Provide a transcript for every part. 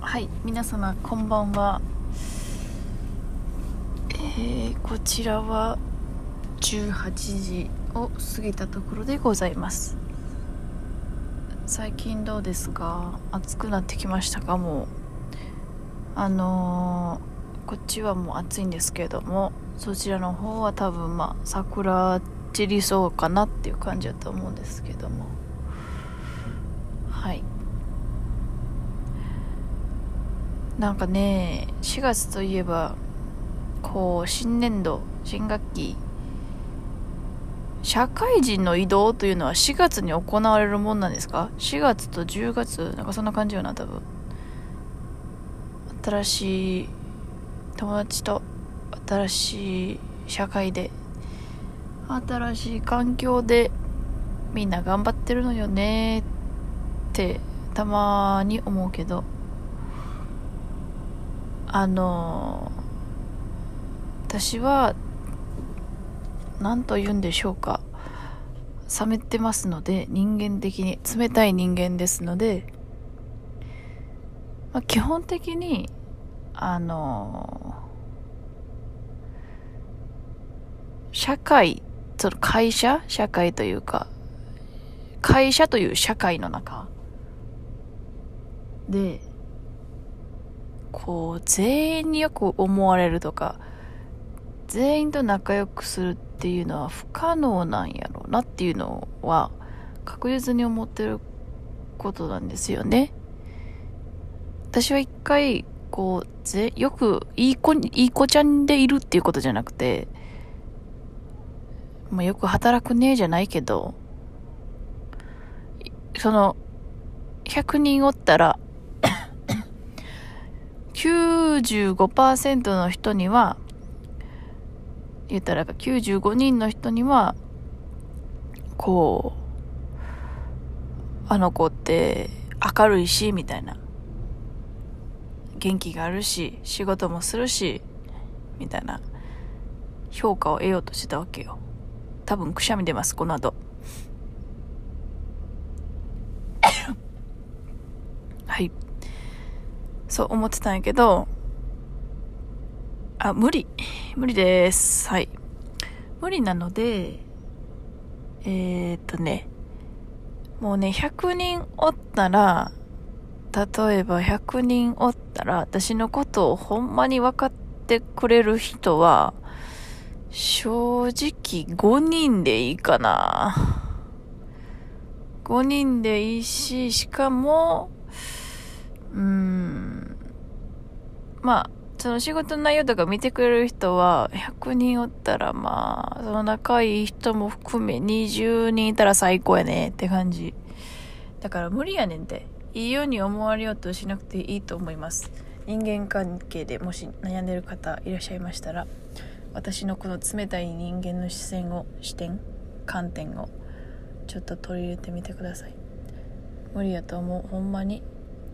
はい皆様こんばんは。えー、こちらは18時を過ぎたところでございます。最近どうですか？暑くなってきましたか？もう。あのー、こっちはもう暑いんですけれどもそちらの方は多分まあ桜散りそうかなっていう感じだと思うんですけども。はい。なんかね4月といえばこう新年度新学期社会人の移動というのは4月に行われるもんなんですか ?4 月と10月？なんかそんな感じよな多分。新しい友達と新しい社会で新しい環境でみんな頑張ってるのよねってたまに思うけど。あの私は何と言うんでしょうか。冷めてますので人間的に冷たい人間ですので、まあ、基本的にあの社会その会社社会というか会社という社会の中でこう全員によく思われるとか全員と仲良くするっていうのは不可能なんやろうなっていうのは確実に思ってることなんですよね。私は一回こうぜよくいい子いい子ちゃんでいるっていうことじゃなくてまあ、よく働くねえじゃないけどその100人おったら95%の人には、言ったら95人の人には、こう、あの子って明るいし、みたいな。元気があるし、仕事もするし、みたいな評価を得ようとしてたわけよ。多分くしゃみ出ます、この後。はい。そう思ってたんやけど、あ、無理。無理です。はい。無理なので、えー、っとね、もうね、100人おったら、例えば100人おったら、私のことをほんまに分かってくれる人は、正直5人でいいかな。5人でいいし、しかも、うーん。まあ、その仕事の内容とか見てくれる人は100人おったらまあ、その仲いい人も含め20人いたら最高やねって感じ。だから無理やねんて。いいように思われようとしなくていいと思います。人間関係でもし悩んでる方いらっしゃいましたら、私のこの冷たい人間の視線を、視点、観点をちょっと取り入れてみてください。無理やと思う、ほんまに。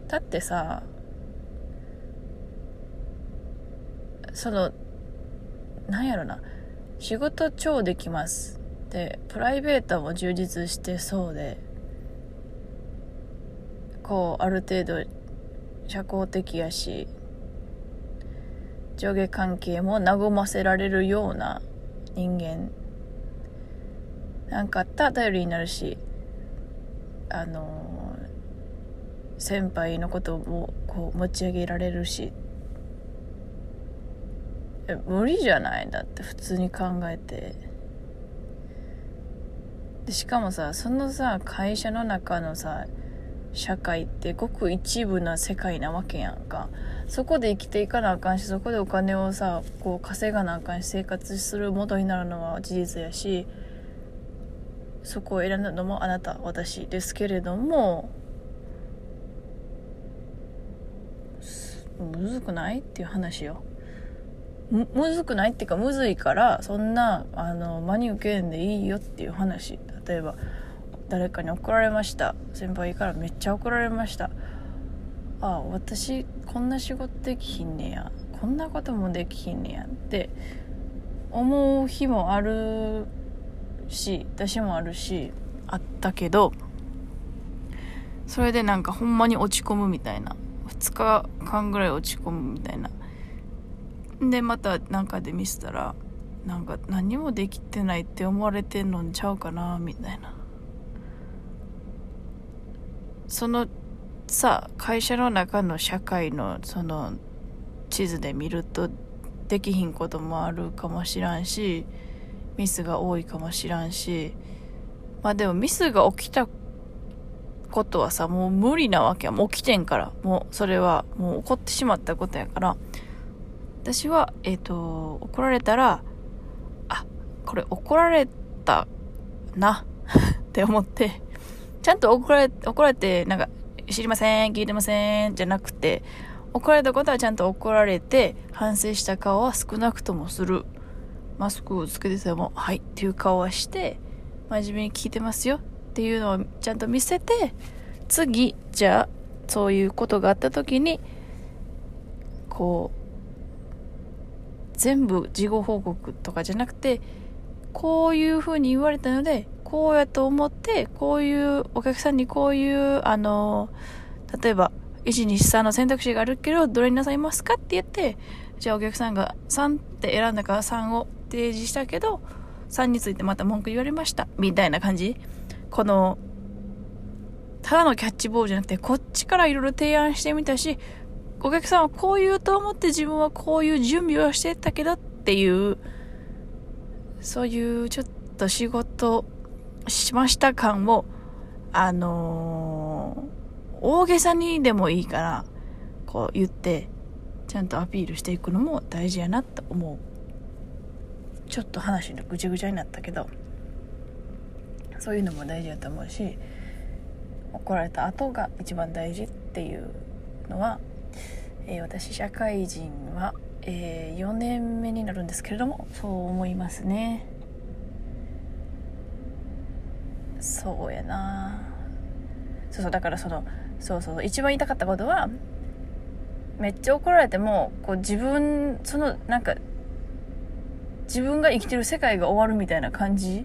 だってさそのなんやろな。仕事超できますでプライベートも充実してそうでこうある程度社交的やし上下関係も和ませられるような人間。なんかあったら頼りになるしあの先輩のこともこう持ち上げられるし。無理じゃない？だって普通に考えて。でしかもさそのさ会社の中のさ社会ってごく一部な世界なわけやんか。そこで生きていかなあかんしそこでお金をさこう稼がなあかんし生活する元になるのは事実やしそこを選んだのもあなた私ですけれどもむずくない？っていう話よ。むむずくないっていうかむずいからそんなあの真に受けんでいいよっていう話。例えば誰かに怒られました。先輩からめっちゃ怒られました。ああ私こんな仕事できひんねや。こんなこともできひんねや。って思う日もあるし私もあるしあったけどそれでなんかほんまに落ち込むみたいな。2日間ぐらい落ち込むみたいな。でまたなんかで見せたらなんか何もできてないって思われてんのんちゃうかなみたいな。そのさ会社の中の社会のその地図で見るとできひんこともあるかもしらんしミスが多いかもしらんしまあでもミスが起きたことはさもう無理なわけや。もう起きてんから。もうそれはもう起こってしまったことやから。私はえっ、ー、と怒られたらあこれ怒られたな って思ってちゃんと怒られ怒られてなんか知りません聞いてませんじゃなくて怒られたことはちゃんと怒られて反省した顔は少なくともする。マスクをつけててもはいっていう顔はして真面目に聞いてますよっていうのをちゃんと見せて次じゃあそういうことがあった時にこう全部事後報告とかじゃなくてこういうふうに言われたのでこうやと思ってこういうお客さんにこういうあの例えば123の選択肢があるけどどれになさいますかって言ってじゃあお客さんが3って選んだから3を提示したけど3についてまた文句言われましたみたいな感じ。このただのキャッチボールじゃなくてこっちからいろいろ提案してみたしお客さんはこう言うと思って自分はこういう準備をしてたけどっていうそういうちょっと仕事しました感をあのー、大げさにでもいいからこう言ってちゃんとアピールしていくのも大事やなと思う。ちょっと話のぐちゃぐちゃになったけどそういうのも大事だと思う。し怒られた後が一番大事っていうのは、えー、私社会人は、えー、4年目になるんですけれどもそう思いますね。そうやな。そうそうだからそのそうそう一番言いたかったことはめっちゃ怒られてもこう自分そのなんか自分が生きてる世界が終わるみたいな感じ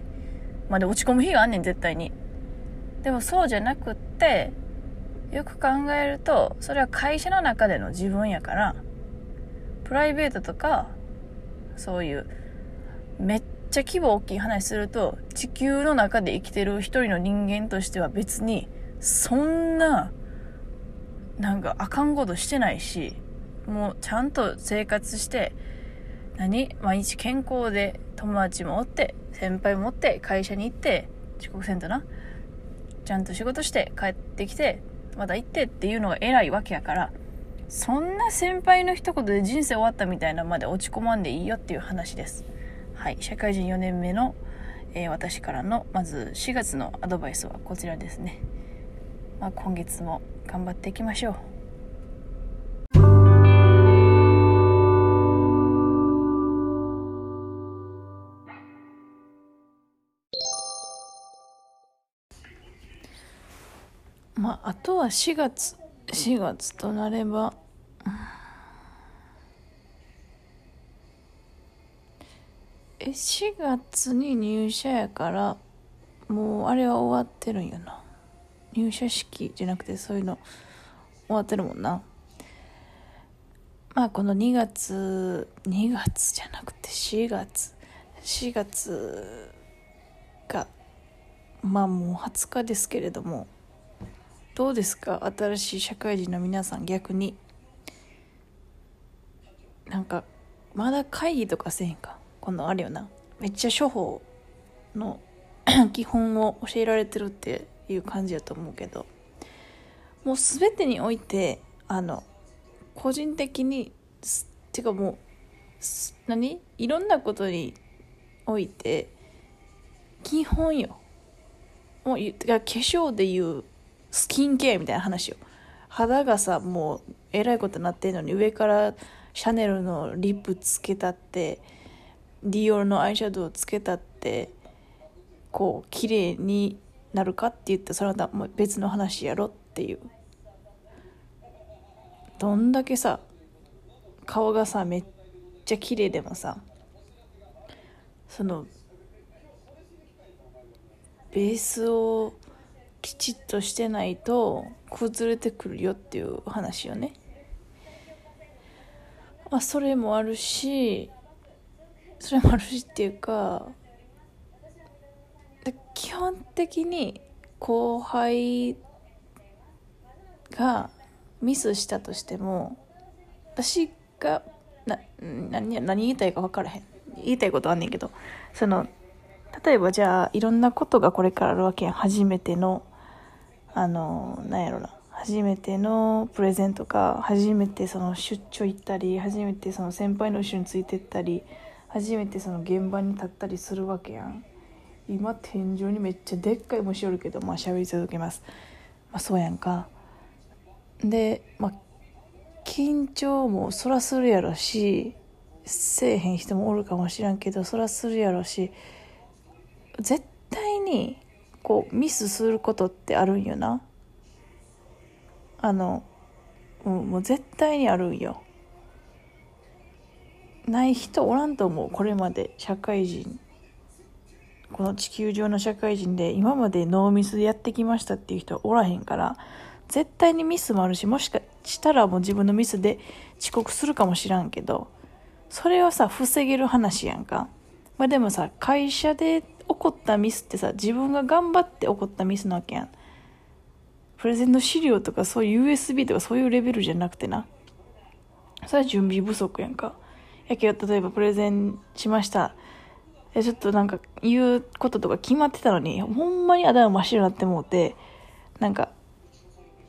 まで落ち込む日があんねん絶対に。でもそうじゃなくってよく考えるとそれは会社の中での自分やからプライベートとかそういうめっちゃ規模大きい話すると地球の中で生きてる一人の人間としては別にそんななんかあかんことしてないしもうちゃんと生活して何？毎日健康で友達もおって先輩もおって会社に行って遅刻せんとなちゃんと仕事して帰ってきてまた行ってっていうのが偉いわけやからそんな先輩の一言で人生終わったみたいなまで落ち込まんでいいよっていう話です。はい。社会人4年目の、えー、私からのまず4月のアドバイスはこちらですね。まあ、今月も頑張っていきましょう。まあ、あとは4月4月となればえ4月に入社やからもうあれは終わってるんよな。入社式じゃなくてそういうの終わってるもんな。まあこの2月2月じゃなくて4月。4月がまあもう20日ですけれども。どうですか？新しい社会人の皆さん逆に。なんかまだ会議とかせへんか？このあれよな。めっちゃ処方の 基本を教えられてるっていう感じやと思うけど。もう全てにおいてあの個人的にっていうかもう何？いろんなことにおいて基本よ。もう化粧でいうスキンケアみたいな話よ。肌がさもうえらいことになってんのに上からシャネルのリップつけたってディオールのアイシャドウつけたってこう綺麗になるかって言ってそれは別の話やろっていう。どんだけさ顔がさめっちゃ綺麗でもさそのベースをきちっとしてないと崩れてくるよっていう話よね。まあそれもあるしそれもあるしっていうか基本的に後輩がミスしたとしても私がな何何言いたいか分からへん。言いたいことあんねんけどその例えばじゃあいろんなことがこれからあるわけやん。初めてのあのなんやろな。初めてのプレゼントか初めてその出張行ったり初めてその先輩の後ろについてったり初めてその現場に立ったりするわけやん。今天井にめっちゃでっかい虫おるけどまあ喋り続けます。まあそうやんか。でまあ緊張もそらするやろしせえへん人もおるかもしらんけどそらするやろし絶対にこうミスすることってあるんよな。あの、う、もう絶対にあるんよ。ない人おらんと思うこれまで社会人。この地球上の社会人で今までノーミスでやってきましたっていう人はおらへんから絶対にミスもあるしもしかしたらもう自分のミスで遅刻するかもしらんけどそれはさ防げる話やんか、まあ、でもさ会社で起こったミスってさ自分が頑張って起こったミスなわけやん。プレゼント資料とかそういう USB とかそういうレベルじゃなくてな。それは準備不足やんか。やけど例えばプレゼンしました。ちょっとなんか言うこととか決まってたのに、ほんまに頭真っ白になってもうて、なんか、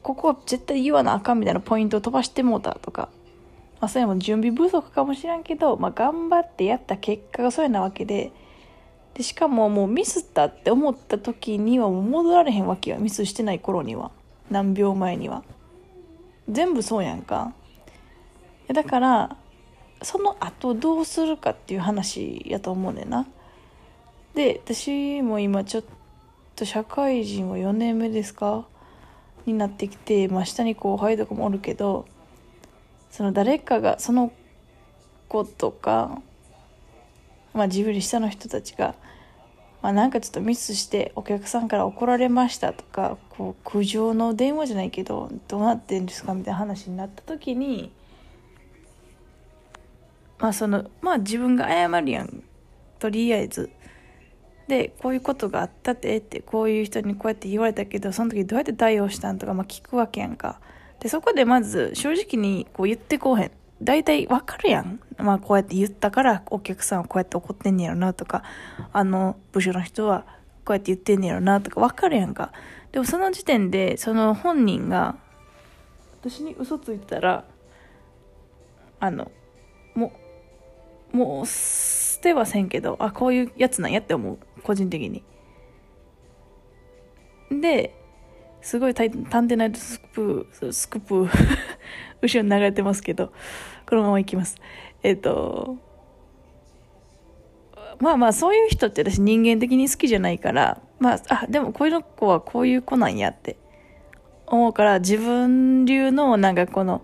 ここは絶対言わなあかんみたいなポイントを飛ばしてもうたとか、まあそれも準備不足かもしらんけど、まあ頑張ってやった結果がそうやなわけで、で、しかももうミスったって思った時にはもう戻られへんわけよ。ミスしてない頃には。何秒前には。全部そうやんか。だから、その後どうするかっていう話やと思うねんな。で私も今ちょっと社会人は4年目ですか？になってきて、まあ、下に後輩とかもおるけどその誰かがその子とか、まあ、自分より下の人たちが、まあ、なんかちょっとミスしてお客さんから怒られましたとかこう苦情の電話じゃないけどどうなってんですかみたいな話になった時にまあそのまあ自分が謝るやん。とりあえず。でこういうことがあったってってこういう人にこうやって言われたけどその時どうやって対応したんとか、まあ、聞くわけやんか。でそこでまず正直にこう言ってこうへん。大体わかるやん。まあこうやって言ったからお客さんはこうやって怒ってんねやろなとか、あの部署の人はこうやって言ってんねやろなとかわかるやんか。でもその時点でその本人が私に嘘ついてたら、あの、もうもう捨てはせんけどあこういうやつなんやって思う個人的にですごい探偵ナイトスクープスクープ 後ろに流れてますけどこのままいきます。えっ、とまあまあそういう人って私人間的に好きじゃないからまああでもこういうの子はこういう子なんやって思うから自分流のなんかこの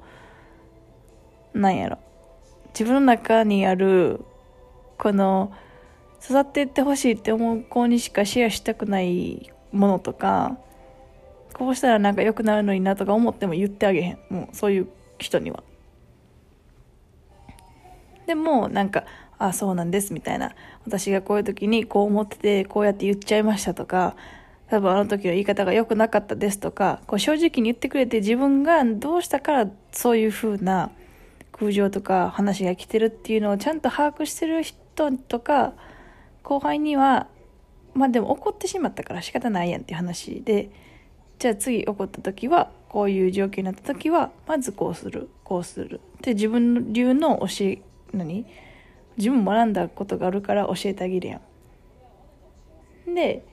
なんやろ。自分の中にあるこの育っていってほしいって思う子にしかシェアしたくないものとかこうしたらなんか良くなるのになとか思っても言ってあげへん。もうそういう人には。でもなんかあそうなんですみたいな。私がこういう時にこう思っててこうやって言っちゃいましたとか多分あの時の言い方が良くなかったですとかこう正直に言ってくれて自分がどうしたからそういう風な空情とか話が来てるっていうのをちゃんと把握してる人とか後輩にはまあでも怒ってしまったから仕方ないやんっていう話でじゃあ次怒った時はこういう状況になった時はまずこうする。こうする。で自分流の教え何？自分も学んだことがあるから教えてあげるやん。で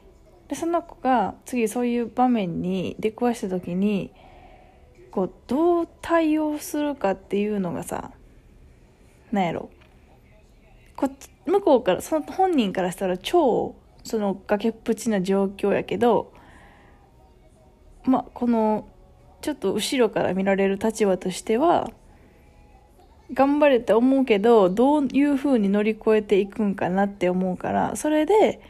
その子が次そういう場面に出くわした時にこうどう対応するかっていうのがさなんやろ。こ向こうからその本人からしたら超その崖っぷちな状況やけどまあこのちょっと後ろから見られる立場としては頑張れって思うけどどういう風に乗り越えていくんかなって思うからそれで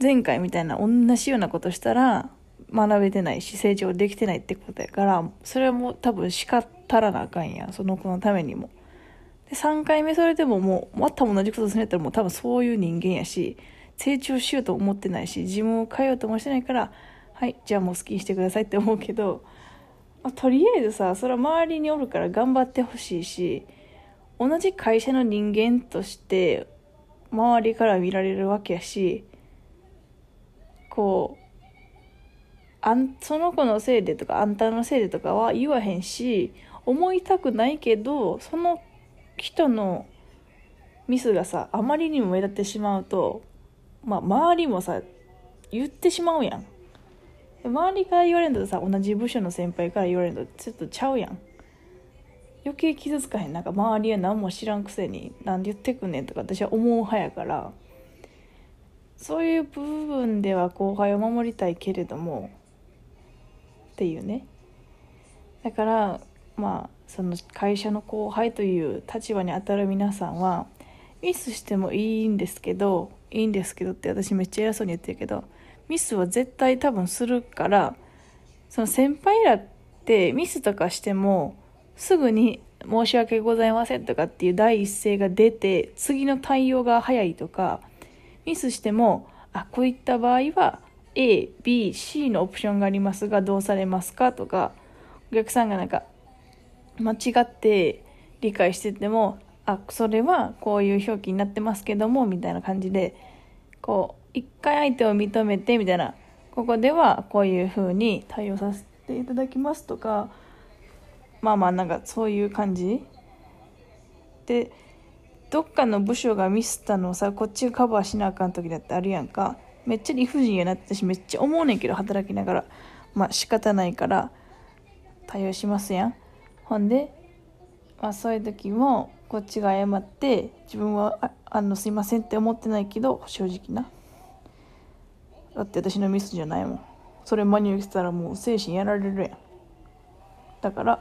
前回みたいな同じようなことしたら学べてないし成長できてないってことやからそれはもう多分叱ったらなあかんやその子のためにも。で3回目それでももうまた同じことするんやったらもう多分そういう人間やし成長しようと思ってないし自分を変えようともしてないからはいじゃあもう好きにしてくださいって思うけど、まあ、とりあえずさそれは周りにおるから頑張ってほしいし同じ会社の人間として周りから見られるわけやしこうあんその子のせいでとかあんたのせいでとかは言わへんし思いたくないけどその人のミスがさあまりにも目立ってしまうとまあ周りもさ言ってしまうやん。周りから言われるとさ同じ部署の先輩から言われるとちょっとちゃうやん。余計傷つかへん。なんか周りは何も知らんくせに何で言ってくんねんとか私は思う派やから。そういう部分では後輩を守りたいけれどもっていうね。だからまあその会社の後輩という立場にあたる皆さんはミスしてもいいんですけどいいんですけどって私めっちゃ偉そうに言ってるけどミスは絶対多分するからその先輩らってミスとかしてもすぐに申し訳ございませんとかっていう第一声が出て次の対応が早いとかミスしてもあこういった場合は ABC のオプションがありますがどうされますかとかお客さんがなんか間違って理解しててもあそれはこういう表記になってますけどもみたいな感じでこう一回相手を認めてみたいな。ここではこういう風に対応させていただきますとかまあまあなんかそういう感じ。でどっかの部署がミスったのをさこっちがカバーしなあかん時だってあるやんか。めっちゃ理不尽やなって私めっちゃ思うねんけど働きながら。まあ仕方ないから対応しますやん。ほんで、まあ、そういう時もこっちが謝って自分はあのすいませんって思ってないけど正直な。だって私のミスじゃないもん。それ真に受けてたらもう精神やられるやん。だから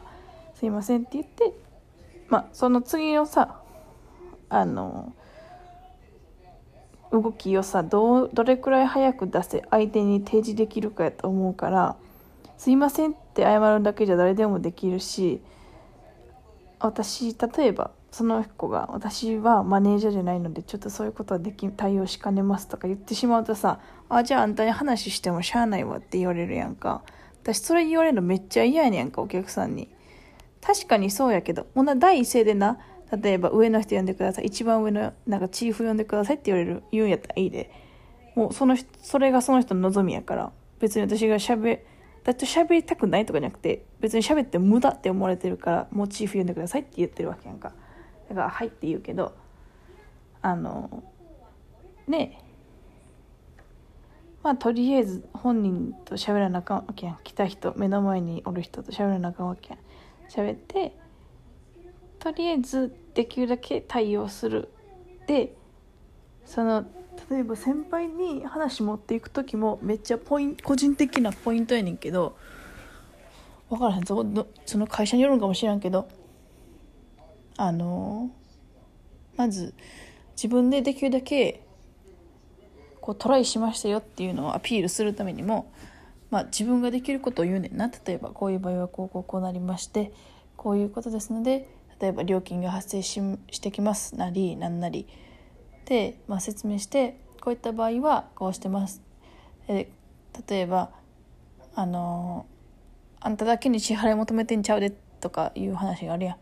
すいませんって言ってまあその次のさあの動きをさどうどれくらい早く出せ相手に提示できるかやと思うからすいませんって謝るだけじゃ誰でもできるし私例えばその子が私はマネージャーじゃないのでちょっとそういうことはでき対応しかねますとか言ってしまうとさあじゃああんたに話してもしゃあないわって言われるやんか。私それ言われるのめっちゃ嫌やねんかお客さんに。確かにそうやけどもな第一声でな例えば上の人呼んでください一番上のなんかチーフ呼んでくださいって言われる言うんやったらいいで。もうそのそれがその人の望みやから別に私がしゃべだって喋りたくないとかじゃなくて別に喋って無駄って思われてるからもうチーフ呼んでくださいって言ってるわけやんか。だから「はい」って言うけどあのねまあとりあえず本人と喋らなあかんわけやん。来た人目の前におる人と喋らなあかんわけやん。喋ってとりあえずできるだけ対応する。でその例えば先輩に話持っていく時もめっちゃポイン個人的なポイントやねんけど分からへん。そその会社によるんかもしらんけどあのまず自分でできるだけこうトライしましたよっていうのをアピールするためにも、まあ、自分ができることを言うねんな。例えばこういう場合はこうこうこうなりましてこういうことですので例えば料金が発生ししてきます。なりなんなり。で、まあ、説明してこういった場合はこうしてます。え例えばあのあんただけに支払い求めてんちゃうでとかいう話があるやん。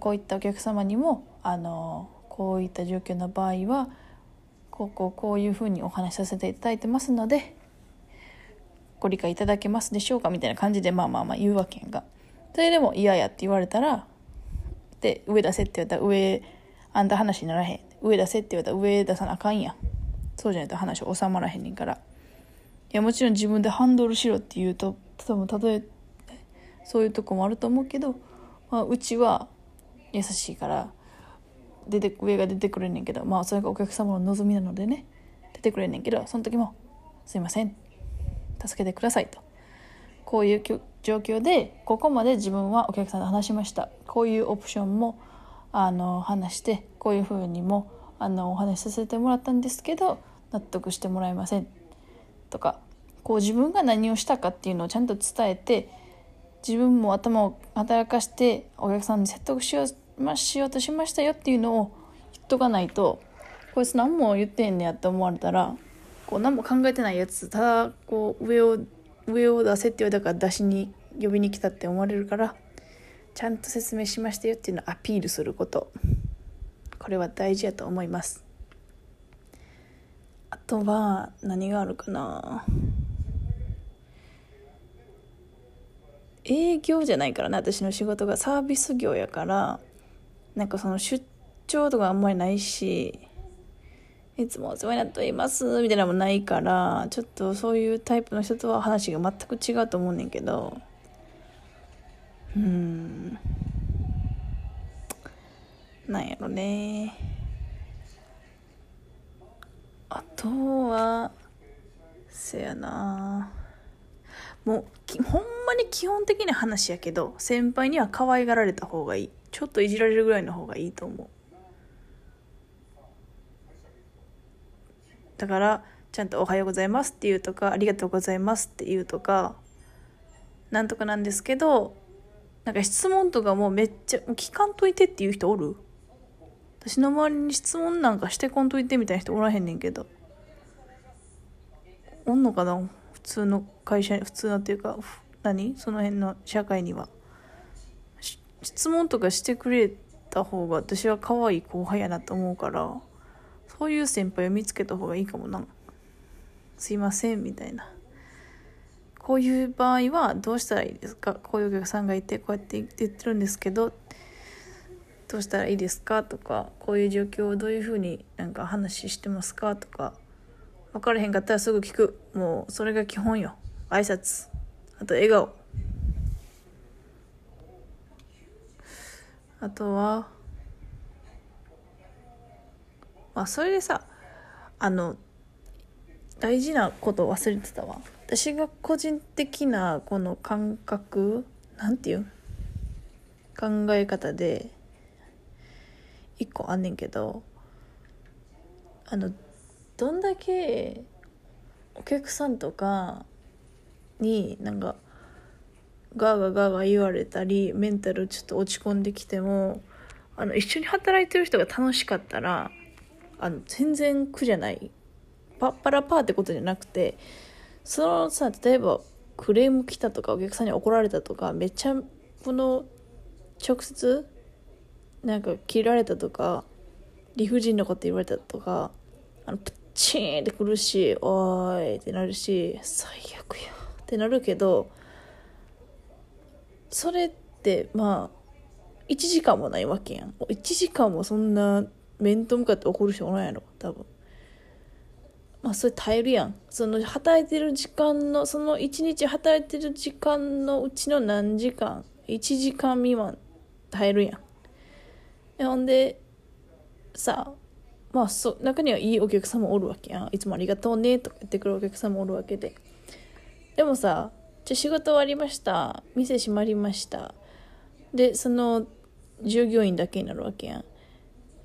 こういったお客様にもあのこういった状況の場合はこうこうこういうふうにお話しさせていただいてますのでご理解いただけますでしょうか？みたいな感じでまあまあまあ言うわけやんか。それでも嫌やって言われたらで上出せって言われたら上あんた話にならへん。上出せって言われたら上出さなあかんやん。そうじゃないと話収まらへんねんから。いやもちろん自分でハンドルしろって言うと多分例えそういうとこもあると思うけど、まあ、うちは優しいから出て上が出てくれんねんけどまあそれがお客様の望みなのでね出てくれんねんけどその時も「すいません助けてください」と。こういう状況でここまで自分はお客さんと話しました。こういうオプションもあの話してこういうふうにもあのお話しさせてもらったんですけど納得してもらえません。とかこう自分が何をしたかっていうのをちゃんと伝えて自分も頭を働かしてお客さんに説得しようましようとしましたよっていうのを言っとかないとこいつ何も言ってんねやって思われたらこう何も考えてないやつただこう上を上を出せって言われたから出しに呼びに来たって思われるからちゃんと説明しましたよっていうのをアピールすること。これは大事やと思います。あとは何があるかな。営業じゃないからね私の仕事が。サービス業やからなんかその出張とかあんまりないしいつもお世話になっておりますみたいなのもないからちょっとそういうタイプの人とは話が全く違うと思うねんけどうん。なんやろね。あとはせやな。もうほんまに基本的な話やけど先輩には可愛がられた方がいい。ちょっといじられるぐらいの方がいいと思う。だからちゃんと「おはようございます」って言うとか「ありがとうございます」って言うとかなんとかなんですけどなんか質問とかもめっちゃ聞かんといてっていう人おる？私の周りに質問なんかしてこんといてみたいな人おらへんねんけど。おんのかな？普通の会社普通のっていうか何？その辺の社会には。質問とかしてくれた方が私は可愛い後輩やなと思うからそういう先輩を見つけた方がいいかもな。すいません、みたいな。こういう場合はどうしたらいいですか？こういうお客さんがいてこうやって言ってるんですけどどうしたらいいですか？とかこういう状況をどういうふうになんか話してますか？とか分からへんかったらすぐ聞く。もうそれが基本よ。挨拶。あと笑顔。あとはまあそれでさあの大事なこと忘れてたわ。私が個人的なこの感覚なんていう考え方で一個あんねんけどあのどんだけお客さんとかになんかガーガーガーガー言われたりメンタルちょっと落ち込んできてもあの一緒に働いてる人が楽しかったらあの全然苦じゃない。パッパラパーってことじゃなくてそのさ例えばクレーム来たとかお客さんに怒られたとかめっちゃこの直接なんか切られたとか理不尽なこと言われたとかあのプチーンってくるしおーいってなるし最悪やってなるけどそれってまあ1時間もないわけやん。1時間もそんな面と向かって怒る人おらんやろ多分。まあそれ耐えるやん。その働いてる時間のその1日働いてる時間のうちの何時間1時間未満耐えるやん。ほんでさまあそ中にはいいお客様おるわけやん。いつもありがとうねとか言ってくるお客様おるわけで。でもさじゃ仕事終わりました。店閉まりました。でその従業員だけになるわけやん。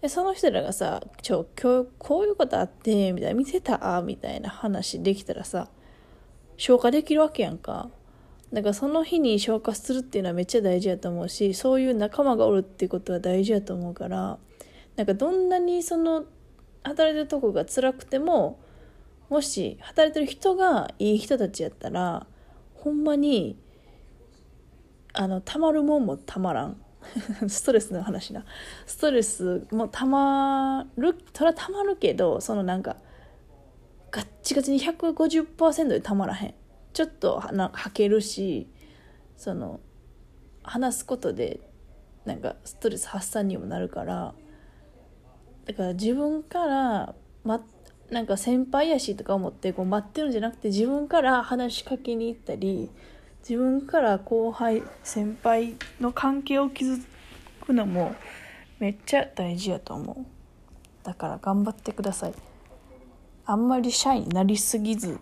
でその人らがさ「ちょ今日こういうことあって」みたいな「見せた?」みたいな話できたらさ消化できるわけやんか。だからその日に消化するっていうのはめっちゃ大事やと思うしそういう仲間がおるっていうことは大事やと思うからなんかどんなにその働いてるとこが辛くてももし働いてる人がいい人たちやったらほんまにあのたまるもんもたまらん。ストレスの話な。ストレスもたまるそれはたまるけどそのなんかガッチガチに150%でたまらへん。ちょっとな吐けるしその話すことでなんかストレス発散にもなるからだから自分から、なんか先輩やしとか思ってこう待ってるんじゃなくて自分から話しかけに行ったり自分から後輩先輩の関係を築くのもめっちゃ大事やと思う。だから頑張ってください。あんまりシャイになりすぎず。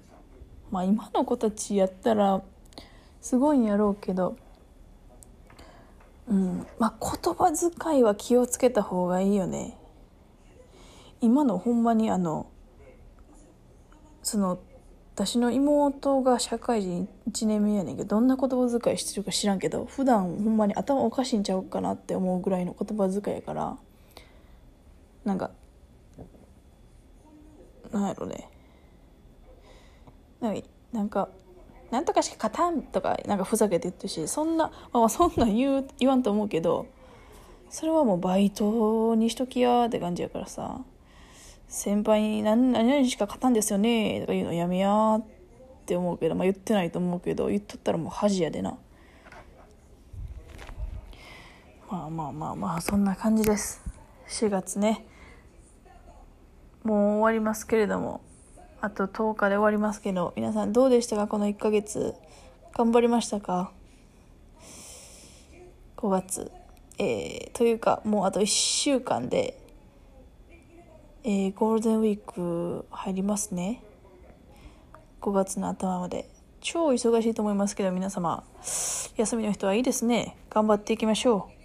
まあ今の子たちやったらすごいんやろうけど。うん。まあ言葉遣いは気をつけた方がいいよね。今のほんまにあのその私の妹が社会人1年目やねんけどどんな言葉遣いしてるか知らんけど普段ほんまに頭おかしいんちゃうかなって思うぐらいの言葉遣いやからなんかなんやろね。なんかなんかなんとかしか勝たんとかなんかふざけて言ってるしそんな、まあ、そんな言う言わんと思うけどそれはもうバイトにしときやって感じやからさ。先輩に何何々しか勝たんですよねとか言うのやめやって思うけど、まあ、言ってないと思うけど言っとったらもう恥やでな。まあまあまあまあそんな感じです。4月ね。もう終わりますけれども。あと10日で終わりますけど皆さんどうでしたかこの1ヶ月。頑張りましたか。5月。えー、というかもうあと1週間でえー、ゴールデンウィーク入りますね。5月の頭まで。超忙しいと思いますけど皆様。休みの人はいいですね。頑張っていきましょう。